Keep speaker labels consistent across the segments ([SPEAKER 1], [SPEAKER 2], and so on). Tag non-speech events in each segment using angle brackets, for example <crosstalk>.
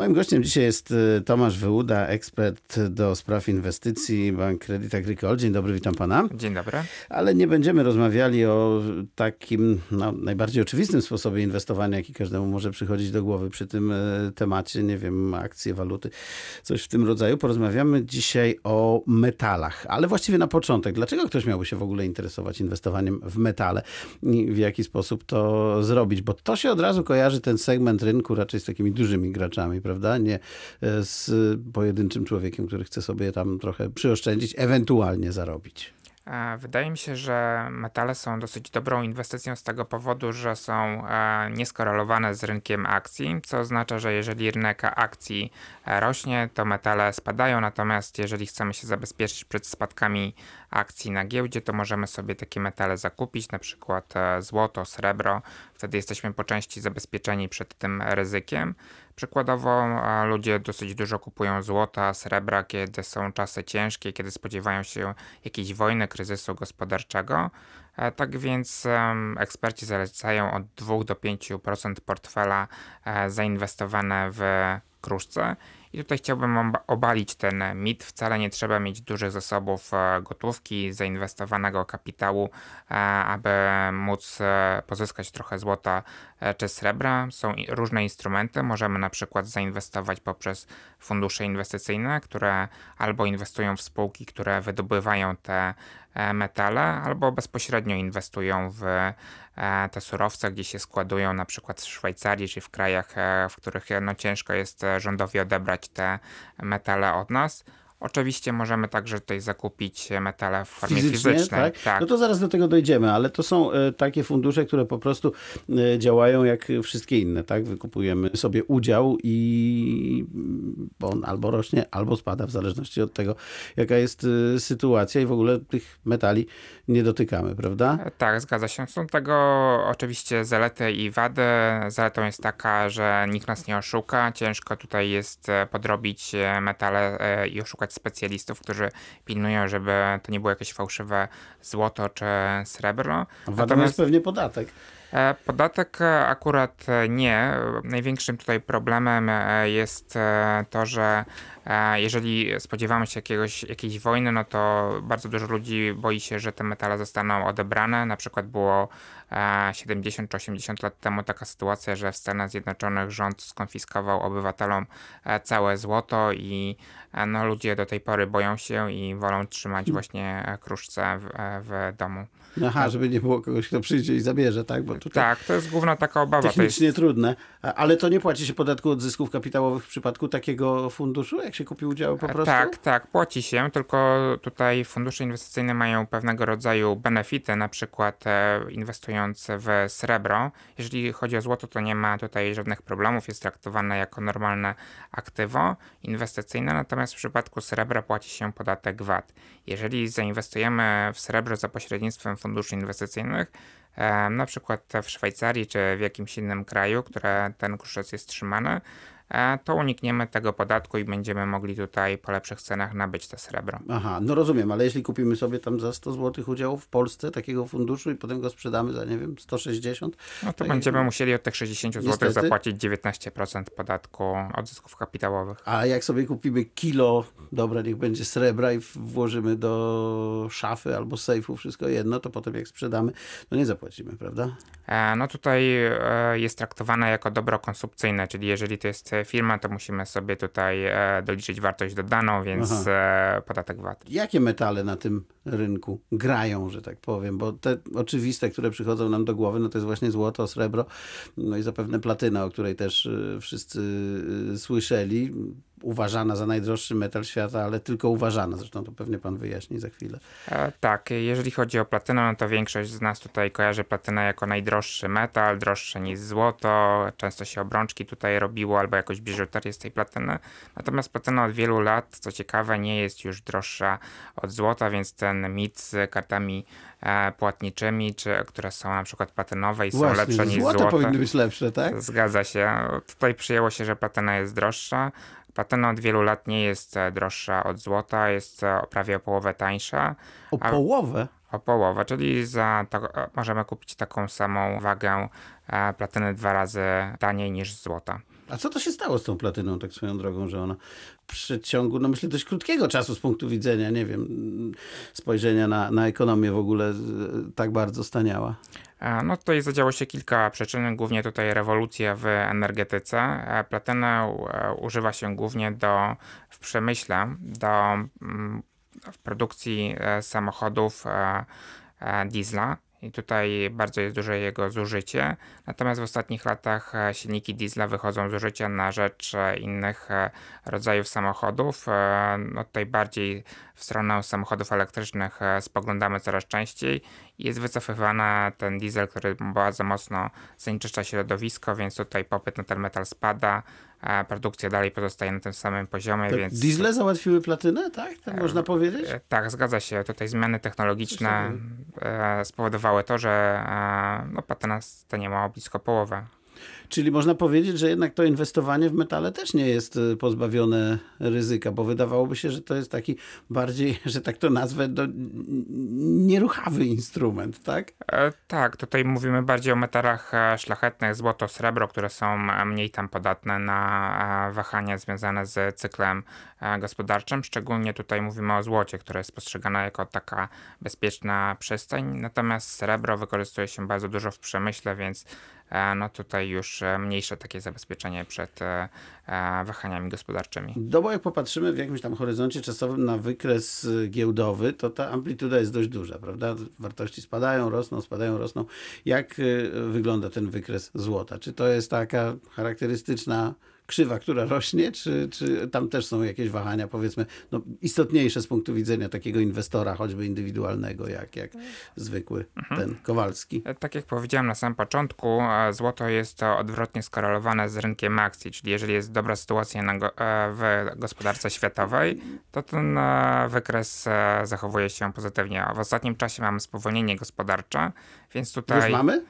[SPEAKER 1] Moim gościem dzisiaj jest y, Tomasz Wyłuda, ekspert do spraw inwestycji Bank Credit Agricole. Dzień dobry, witam pana.
[SPEAKER 2] Dzień dobry.
[SPEAKER 1] Ale nie będziemy rozmawiali o takim no, najbardziej oczywistym sposobie inwestowania, jaki każdemu może przychodzić do głowy przy tym y, temacie, nie wiem, akcje, waluty, coś w tym rodzaju. Porozmawiamy dzisiaj o metalach, ale właściwie na początek. Dlaczego ktoś miałby się w ogóle interesować inwestowaniem w metale i w jaki sposób to zrobić? Bo to się od razu kojarzy ten segment rynku raczej z takimi dużymi graczami, prawda? Nie e, z pojedynczym człowiekiem, który chce sobie tam trochę przyoszczędzić, ewentualnie zarobić.
[SPEAKER 2] E, wydaje mi się, że metale są dosyć dobrą inwestycją z tego powodu, że są e, nieskorelowane z rynkiem akcji, co oznacza, że jeżeli rynek akcji rośnie, to metale spadają, natomiast jeżeli chcemy się zabezpieczyć przed spadkami akcji na giełdzie, to możemy sobie takie metale zakupić, na przykład złoto, srebro. Wtedy jesteśmy po części zabezpieczeni przed tym ryzykiem. Przykładowo ludzie dosyć dużo kupują złota, srebra, kiedy są czasy ciężkie, kiedy spodziewają się jakiejś wojny, kryzysu gospodarczego. E, tak więc eksperci zalecają od 2 do 5% portfela e, zainwestowane w kruszce i tutaj chciałbym obalić ten mit. Wcale nie trzeba mieć dużych zasobów e, gotówki, zainwestowanego kapitału, e, aby móc e, pozyskać trochę złota czy srebra. Są różne instrumenty. Możemy na przykład zainwestować poprzez fundusze inwestycyjne, które albo inwestują w spółki, które wydobywają te metale, albo bezpośrednio inwestują w E, te surowce gdzie się składują na przykład w Szwajcarii czy w krajach, e, w których no, ciężko jest e, rządowi odebrać te metale od nas. Oczywiście możemy także tutaj zakupić metale w formie Fizycznie, fizycznej.
[SPEAKER 1] Tak? tak? No to zaraz do tego dojdziemy, ale to są e, takie fundusze, które po prostu e, działają jak wszystkie inne, tak? Wykupujemy sobie udział i on albo rośnie, albo spada, w zależności od tego, jaka jest e, sytuacja i w ogóle tych metali nie dotykamy, prawda?
[SPEAKER 2] Tak, zgadza się. Są tego oczywiście zalety i wady. Zaletą jest taka, że nikt nas nie oszuka. Ciężko tutaj jest podrobić metale i oszukać specjalistów, którzy pilnują, żeby to nie było jakieś fałszywe złoto czy srebro.
[SPEAKER 1] Natomiast jest pewnie podatek.
[SPEAKER 2] E, podatek e, akurat e, nie. Największym tutaj problemem jest to, że jeżeli spodziewamy się jakiegoś, jakiejś wojny, no to bardzo dużo ludzi boi się, że te metale zostaną odebrane. Na przykład było 70 czy 80 lat temu taka sytuacja, że w Stanach Zjednoczonych rząd skonfiskował obywatelom całe złoto i no, ludzie do tej pory boją się i wolą trzymać właśnie kruszce w, w domu.
[SPEAKER 1] Aha, żeby nie było kogoś, kto przyjdzie i zabierze, tak? Bo
[SPEAKER 2] tak, to jest główna taka obawa.
[SPEAKER 1] Technicznie
[SPEAKER 2] jest...
[SPEAKER 1] trudne. Ale to nie płaci się podatku od zysków kapitałowych w przypadku takiego funduszu, jak się kupi udział po prostu?
[SPEAKER 2] Tak, tak, płaci się, tylko tutaj fundusze inwestycyjne mają pewnego rodzaju benefity, na przykład e, inwestując w srebro. Jeżeli chodzi o złoto, to nie ma tutaj żadnych problemów, jest traktowane jako normalne aktywo inwestycyjne, natomiast w przypadku srebra płaci się podatek VAT. Jeżeli zainwestujemy w srebro za pośrednictwem funduszy inwestycyjnych, na przykład w Szwajcarii czy w jakimś innym kraju, które ten kruszec jest trzymany, E, to unikniemy tego podatku i będziemy mogli tutaj po lepszych cenach nabyć to srebro.
[SPEAKER 1] Aha, no rozumiem, ale jeśli kupimy sobie tam za 100 zł udziału w Polsce takiego funduszu i potem go sprzedamy za, nie wiem, 160?
[SPEAKER 2] No to tak będziemy jak... musieli od tych 60 zł Niestety. zapłacić 19% podatku od zysków kapitałowych.
[SPEAKER 1] A jak sobie kupimy kilo, dobra, niech będzie srebra i włożymy do szafy albo sejfu, wszystko jedno, to potem jak sprzedamy, no nie zapłacimy, prawda?
[SPEAKER 2] E, no tutaj e, jest traktowane jako dobro konsumpcyjne, czyli jeżeli to jest firma, to musimy sobie tutaj e, doliczyć wartość dodaną, więc Aha. E, podatek VAT.
[SPEAKER 1] Jakie metale na tym rynku grają, że tak powiem? Bo te oczywiste, które przychodzą nam do głowy, no to jest właśnie złoto, srebro, no i zapewne platyna, o której też e, wszyscy słyszeli uważana za najdroższy metal świata, ale tylko uważana. Zresztą to pewnie pan wyjaśni za chwilę.
[SPEAKER 2] E, tak, jeżeli chodzi o platynę, no to większość z nas tutaj kojarzy platynę jako najdroższy metal, droższy niż złoto. Często się obrączki tutaj robiło albo jakoś biżuterię z tej platyny. Natomiast platyna od wielu lat, co ciekawe, nie jest już droższa od złota, więc ten mit z kartami e, płatniczymi, czy, które są na przykład platynowe i
[SPEAKER 1] Właśnie,
[SPEAKER 2] są lepsze niż
[SPEAKER 1] złoto.
[SPEAKER 2] złoto.
[SPEAKER 1] powinny być lepsze, tak?
[SPEAKER 2] Zgadza się. Tutaj przyjęło się, że platyna jest droższa. Platyna od wielu lat nie jest e, droższa od złota, jest e, prawie o połowę tańsza.
[SPEAKER 1] O połowę?
[SPEAKER 2] O połowę, czyli za to, możemy kupić taką samą wagę platyny dwa razy taniej niż złota.
[SPEAKER 1] A co to się stało z tą platyną, tak swoją drogą, że ona w przeciągu, no myślę, dość krótkiego czasu z punktu widzenia, nie wiem, spojrzenia na, na ekonomię w ogóle tak bardzo staniała?
[SPEAKER 2] No tutaj zadziało się kilka przyczyn, głównie tutaj rewolucja w energetyce. Platynę używa się głównie do, w przemyśle do mm, w produkcji e, samochodów e, e, diesla i tutaj bardzo jest duże jego zużycie. Natomiast w ostatnich latach silniki diesla wychodzą z użycia na rzecz innych rodzajów samochodów. No tutaj bardziej w stronę samochodów elektrycznych spoglądamy coraz częściej jest wycofywany ten diesel, który bardzo mocno zanieczyszcza środowisko, więc tutaj popyt na ten metal spada a produkcja dalej pozostaje na tym samym poziomie,
[SPEAKER 1] tak,
[SPEAKER 2] więc...
[SPEAKER 1] Diesle załatwiły platynę, tak? Tak e, można powiedzieć? E,
[SPEAKER 2] tak, zgadza się. Tutaj zmiany technologiczne e, spowodowały to, że no, platyna staniała blisko połowę.
[SPEAKER 1] Czyli można powiedzieć, że jednak to inwestowanie w metale też nie jest y, pozbawione ryzyka, bo wydawałoby się, że to jest taki bardziej, <laughs> że tak to nazwę, do, nieruchawy instrument, tak?
[SPEAKER 2] E, tak, tutaj mówimy bardziej o metalach e, szlachetnych, złoto, srebro, które są e, mniej tam podatne na e, wahania związane z cyklem gospodarczym. Szczególnie tutaj mówimy o złocie, które jest postrzegane jako taka bezpieczna przystań. Natomiast srebro wykorzystuje się bardzo dużo w przemyśle, więc no tutaj już mniejsze takie zabezpieczenie przed e, e, wahaniami gospodarczymi.
[SPEAKER 1] No bo jak popatrzymy w jakimś tam horyzoncie czasowym na wykres giełdowy, to ta amplituda jest dość duża, prawda? Wartości spadają, rosną, spadają, rosną. Jak e, wygląda ten wykres złota? Czy to jest taka charakterystyczna krzywa, która rośnie, czy, czy tam też są jakieś wahania, powiedzmy, no, istotniejsze z punktu widzenia takiego inwestora, choćby indywidualnego, jak, jak zwykły mhm. ten Kowalski?
[SPEAKER 2] E, tak jak powiedziałem na samym początku, e, złoto jest odwrotnie skorelowane z rynkiem akcji, czyli jeżeli jest dobra sytuacja na, e, w gospodarce światowej, to ten wykres zachowuje się pozytywnie. W ostatnim czasie mamy spowolnienie gospodarcze, więc tutaj...
[SPEAKER 1] Już mamy?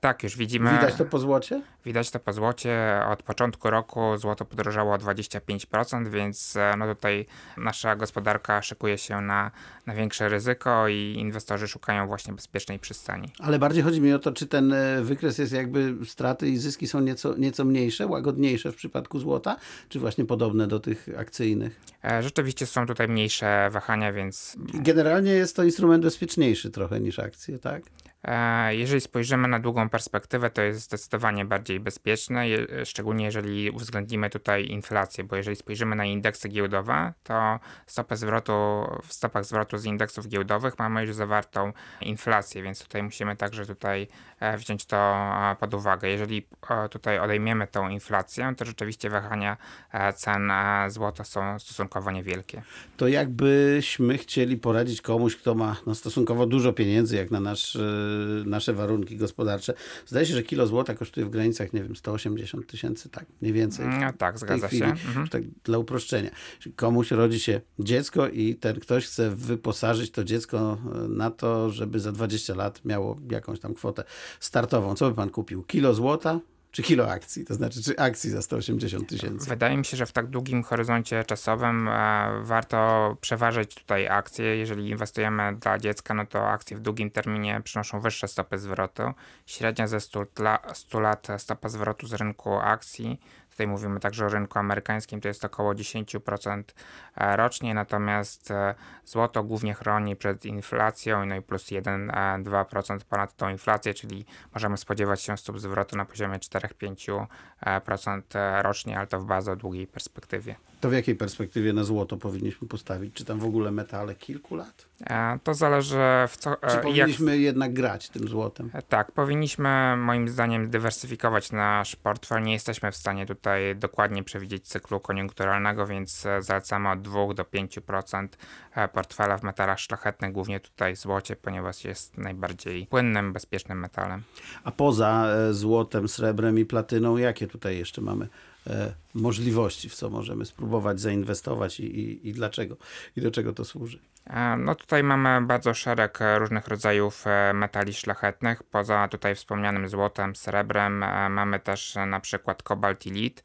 [SPEAKER 2] Tak, już widzimy.
[SPEAKER 1] Widać to po złocie?
[SPEAKER 2] Widać to po złocie. Od początku roku złoto podrożało o 25%, więc e, no tutaj nasza gospodarka szykuje się na, na większe ryzyko i inwestorzy szukają właśnie bezpiecznej przystani.
[SPEAKER 1] Ale bardziej chodzi mi o to, czy ten e, wykres jest jakby straty i zyski są nieco, nieco mniejsze, łagodniejsze w przypadku złota, czy właśnie podobne do tych akcyjnych?
[SPEAKER 2] E, rzeczywiście są tutaj mniejsze wahania, więc.
[SPEAKER 1] Generalnie jest to instrument bezpieczniejszy trochę niż akcje, tak?
[SPEAKER 2] Jeżeli spojrzymy na długą perspektywę, to jest zdecydowanie bardziej bezpieczne, szczególnie jeżeli uwzględnimy tutaj inflację, bo jeżeli spojrzymy na indeksy giełdowe, to stopę zwrotu, w stopach zwrotu z indeksów giełdowych mamy już zawartą inflację, więc tutaj musimy także tutaj e, wziąć to e, pod uwagę. Jeżeli e, tutaj odejmiemy tą inflację, to rzeczywiście wahania cen złota są stosunkowo niewielkie.
[SPEAKER 1] To jakbyśmy chcieli poradzić komuś, kto ma no, stosunkowo dużo pieniędzy, jak na nasz nasze warunki gospodarcze. Zdaje się, że kilo złota kosztuje w granicach, nie wiem, 180 tysięcy, tak, mniej więcej.
[SPEAKER 2] No tak, zgadza chwili, się. Mhm.
[SPEAKER 1] Tak dla uproszczenia. Komuś rodzi się dziecko i ten ktoś chce wyposażyć to dziecko e, na to, żeby za 20 lat miało jakąś tam kwotę startową. Co by pan kupił? Kilo złota? Czy kilo akcji, to znaczy czy akcji za 180 tysięcy?
[SPEAKER 2] Wydaje mi się, że w tak długim horyzoncie czasowym e, warto przeważyć tutaj akcje. Jeżeli inwestujemy dla dziecka, no to akcje w długim terminie przynoszą wyższe stopy zwrotu. Średnia ze 100, 100 lat stopa zwrotu z rynku akcji Tutaj mówimy także o rynku amerykańskim, to jest około 10% e, rocznie, natomiast e, złoto głównie chroni przed inflacją, no i plus 1-2% ponad tą inflację, czyli możemy spodziewać się stóp zwrotu na poziomie 4-5% e, rocznie, ale to w bardzo długiej perspektywie.
[SPEAKER 1] To w jakiej perspektywie na złoto powinniśmy postawić? Czy tam w ogóle metale kilku lat?
[SPEAKER 2] E, to zależy w co.
[SPEAKER 1] Czy powinniśmy jak... jednak grać tym złotem?
[SPEAKER 2] E, tak, powinniśmy moim zdaniem dywersyfikować nasz portfel. Nie jesteśmy w stanie tutaj dokładnie przewidzieć cyklu koniunkturalnego, więc e, zalecamy od 2 do 5% portfela w metalach szlachetnych, głównie tutaj złocie, ponieważ jest najbardziej płynnym, bezpiecznym metalem.
[SPEAKER 1] A poza złotem, srebrem i platyną, jakie tutaj jeszcze mamy E, możliwości, w co możemy spróbować zainwestować i, i, i dlaczego i do czego to służy.
[SPEAKER 2] E, no tutaj mamy bardzo szereg różnych rodzajów e, metali szlachetnych. Poza tutaj wspomnianym złotem, srebrem mamy też na przykład kobalt i lit.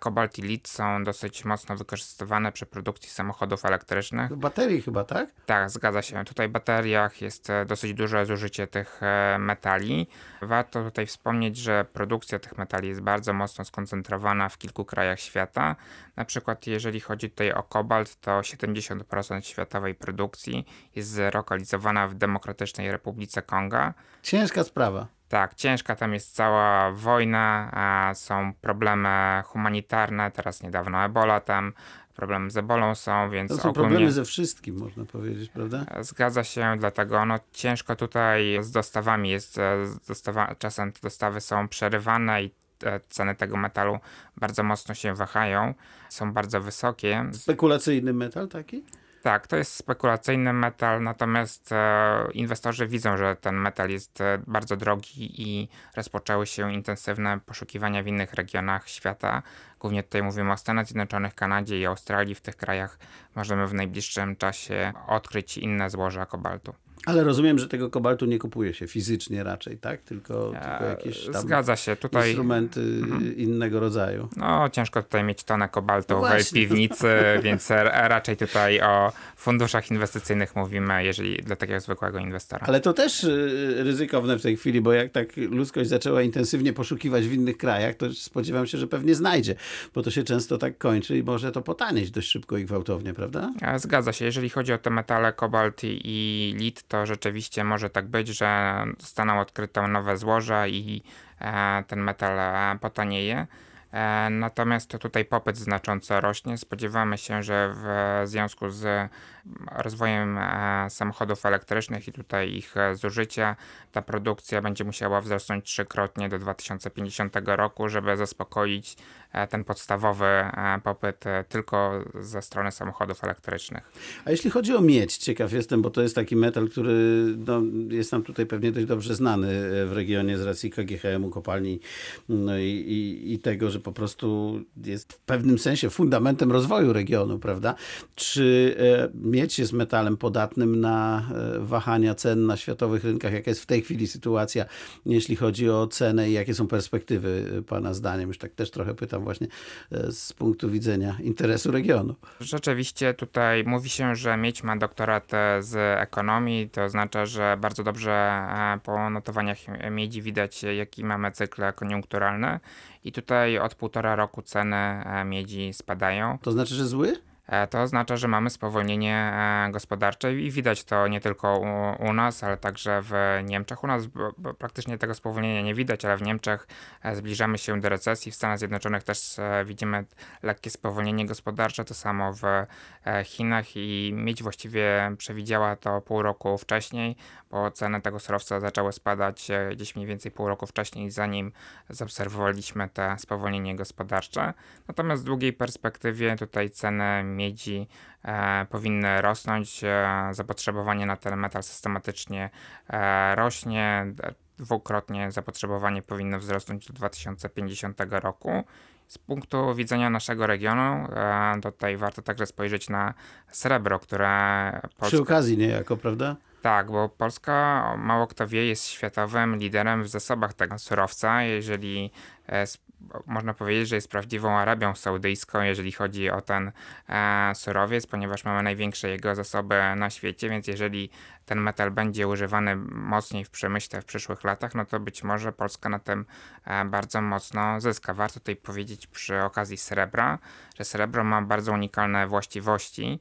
[SPEAKER 2] Kobalt i lit są dosyć mocno wykorzystywane przy produkcji samochodów elektrycznych.
[SPEAKER 1] Baterii chyba, tak?
[SPEAKER 2] Tak, zgadza się. Tutaj w bateriach jest e, dosyć duże zużycie tych e, metali. Warto tutaj wspomnieć, że produkcja tych metali jest bardzo mocno skoncentrowana w kilku krajach świata. Na przykład jeżeli chodzi tutaj o kobalt, to 70% światowej produkcji jest zlokalizowana w Demokratycznej Republice Konga.
[SPEAKER 1] Ciężka sprawa.
[SPEAKER 2] Tak, ciężka tam jest cała wojna, a są problemy humanitarne, teraz niedawno Ebola tam, problemy z Ebolą są, więc
[SPEAKER 1] To są
[SPEAKER 2] ogólnie...
[SPEAKER 1] problemy ze wszystkim, można powiedzieć, prawda?
[SPEAKER 2] Zgadza się, dlatego no, ciężko tutaj z dostawami jest, e, z dostawa, czasem te dostawy są przerywane i e, ceny tego metalu bardzo mocno się wahają, są bardzo wysokie.
[SPEAKER 1] Spekulacyjny metal taki?
[SPEAKER 2] Tak, to jest spekulacyjny metal, natomiast e, inwestorzy widzą, że ten metal jest e, bardzo drogi i rozpoczęły się intensywne poszukiwania w innych regionach świata. Głównie tutaj mówimy o Stanach Zjednoczonych, Kanadzie i Australii. W tych krajach możemy w najbliższym czasie odkryć inne złoża kobaltu.
[SPEAKER 1] Ale rozumiem, że tego kobaltu nie kupuje się fizycznie raczej, tak? Tylko, tylko jakieś tam
[SPEAKER 2] Zgadza się, tutaj
[SPEAKER 1] instrumenty innego rodzaju.
[SPEAKER 2] no, ciężko tutaj mieć tonę kobaltu
[SPEAKER 1] No
[SPEAKER 2] w piwnicy, <laughs> więc ra- raczej tutaj o funduszach inwestycyjnych mówimy, jeżeli dla takiego zwykłego inwestora.
[SPEAKER 1] Ale to też y, ryzykowne w tej chwili, bo jak tak ludzkość zaczęła intensywnie poszukiwać w innych krajach, to spodziewam się, że pewnie znajdzie, bo to się często tak kończy i może to potanieć dość szybko i gwałtownie, prawda?
[SPEAKER 2] Zgadza się. Jeżeli chodzi o te metale kobalt i- i lit, to rzeczywiście może tak być, że zostaną odkryte nowe złoża i e, ten metal e, potanieje. E, Natomiast to tutaj popyt znacząco rośnie. Spodziewamy się, że w związku z rozwojem e, samochodów elektrycznych i tutaj ich zużycia, ta produkcja będzie musiała wzrosnąć trzykrotnie do 2050 roku, żeby zaspokoić e, ten podstawowy popyt tylko ze strony samochodów elektrycznych.
[SPEAKER 1] A jeśli chodzi o miedź, ciekaw jestem, bo to jest taki metal, który no, jest nam tutaj pewnie dość dobrze znany w regionie z racji KGHM-u, kopalni no i, i, i tego, że po prostu jest w pewnym sensie fundamentem rozwoju regionu, prawda? Czy e, miedź jest metalem podatnym na e, wahania cen na światowych rynkach? Jaka jest w tej chwili sytuacja, jeśli chodzi o cenę i jakie są perspektywy e, Pana zdaniem? Już tak też trochę pytam właśnie z punktu widzenia interesu regionu.
[SPEAKER 2] Rzeczywiście tutaj mówi się, że mieć ma doktorat z ekonomii, to oznacza, że bardzo dobrze po notowaniach miedzi widać, jaki mamy cykl koniunkturalny i tutaj od półtora roku ceny e, miedzi spadają.
[SPEAKER 1] To znaczy, że zły?
[SPEAKER 2] E, To oznacza, że mamy spowolnienie e, gospodarcze i widać to nie tylko u, u nas, ale także w Niemczech. U nas praktycznie tego spowolnienia nie widać, ale w Niemczech e, zbliżamy się do recesji. W Stanach Zjednoczonych też widzimy lekkie spowolnienie gospodarcze, to samo w Chinach i miedź właściwie przewidziała to pół roku wcześniej, bo ceny tego surowca zaczęły spadać gdzieś mniej więcej pół roku wcześniej, zanim zaobserwowaliśmy te spowolnienie gospodarcze. Natomiast w długiej perspektywie tutaj ceny miedzi e, powinny rosnąć. E, zapotrzebowanie na ten metal systematycznie e, rośnie. Dwukrotnie zapotrzebowanie powinno wzrosnąć do 2050 roku. Z punktu widzenia naszego regionu, tutaj warto także spojrzeć na srebro, które
[SPEAKER 1] Przy okazji niejako, prawda?
[SPEAKER 2] tak, bo Polska, mało kto wie, jest światowym liderem w zasobach tego surowca. Jeżeli można powiedzieć, że jest prawdziwą Arabią Saudyjską, jeżeli chodzi o ten e, surowiec, ponieważ mamy największe jego zasoby na świecie, więc jeżeli ten metal będzie używany mocniej w przemyśle w przyszłych latach, no to być może Polska na tym e, bardzo mocno zyska. Warto tutaj powiedzieć przy okazji srebra, że srebro ma bardzo unikalne właściwości,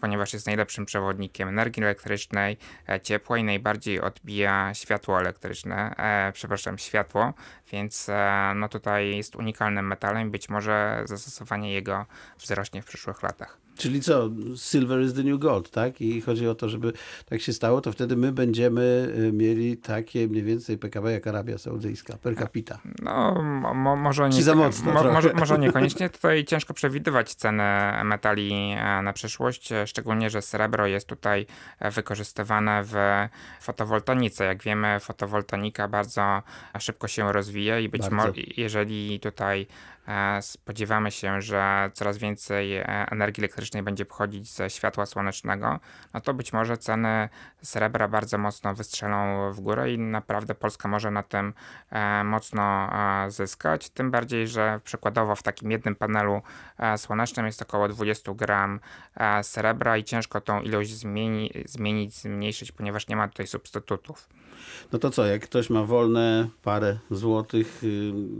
[SPEAKER 2] ponieważ jest najlepszym przewodnikiem energii elektrycznej, e, ciepła i najbardziej odbija światło elektryczne, e, przepraszam, światło, więc e, no tutaj jest unikalnym metalem, być może zastosowanie jego wzrośnie w przyszłych latach.
[SPEAKER 1] Czyli co? Silver is the new gold, tak? I chodzi o to, żeby tak się stało, to wtedy my będziemy y, mieli takie mniej więcej PKB jak Arabia Saudyjska per capita.
[SPEAKER 2] No, mo, mo, może, nie,
[SPEAKER 1] za mocno
[SPEAKER 2] mo, może, może niekoniecznie. Tutaj ciężko przewidywać ceny metali e, na przyszłość, e, szczególnie, że srebro jest tutaj e, wykorzystywane w fotowoltanice. Jak wiemy, fotowoltanika bardzo szybko się rozwija i być może, jeżeli tutaj spodziewamy się, że coraz więcej e, energii elektrycznej będzie pochodzić ze światła słonecznego, no to być może ceny srebra bardzo mocno wystrzelą w górę i naprawdę Polska może na tym e, mocno e, zyskać. Tym bardziej, że przykładowo w takim jednym panelu słonecznym jest około 20 gram srebra i ciężko tą ilość zmieni, zmienić, zmniejszyć, ponieważ nie ma tutaj substytutów.
[SPEAKER 1] No to co, jak ktoś ma wolne parę złotych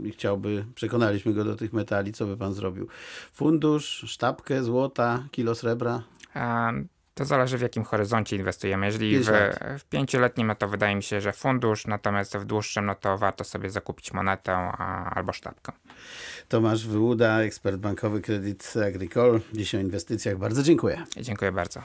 [SPEAKER 1] i chciałby, przekonaliśmy go do tych metali, co by pan zrobił? Fundusz, sztabkę złota, kilo srebra?
[SPEAKER 2] E, To zależy w jakim horyzoncie inwestujemy. Jeżeli w,
[SPEAKER 1] lat.
[SPEAKER 2] w pięcioletnim, no to wydaje mi się, że fundusz, natomiast w dłuższym, no to warto sobie zakupić monetę a, albo sztabkę.
[SPEAKER 1] Tomasz Wyłuda, ekspert bankowy Kredyt Agricole. Dziś o inwestycjach. Bardzo dziękuję.
[SPEAKER 2] Dziękuję bardzo.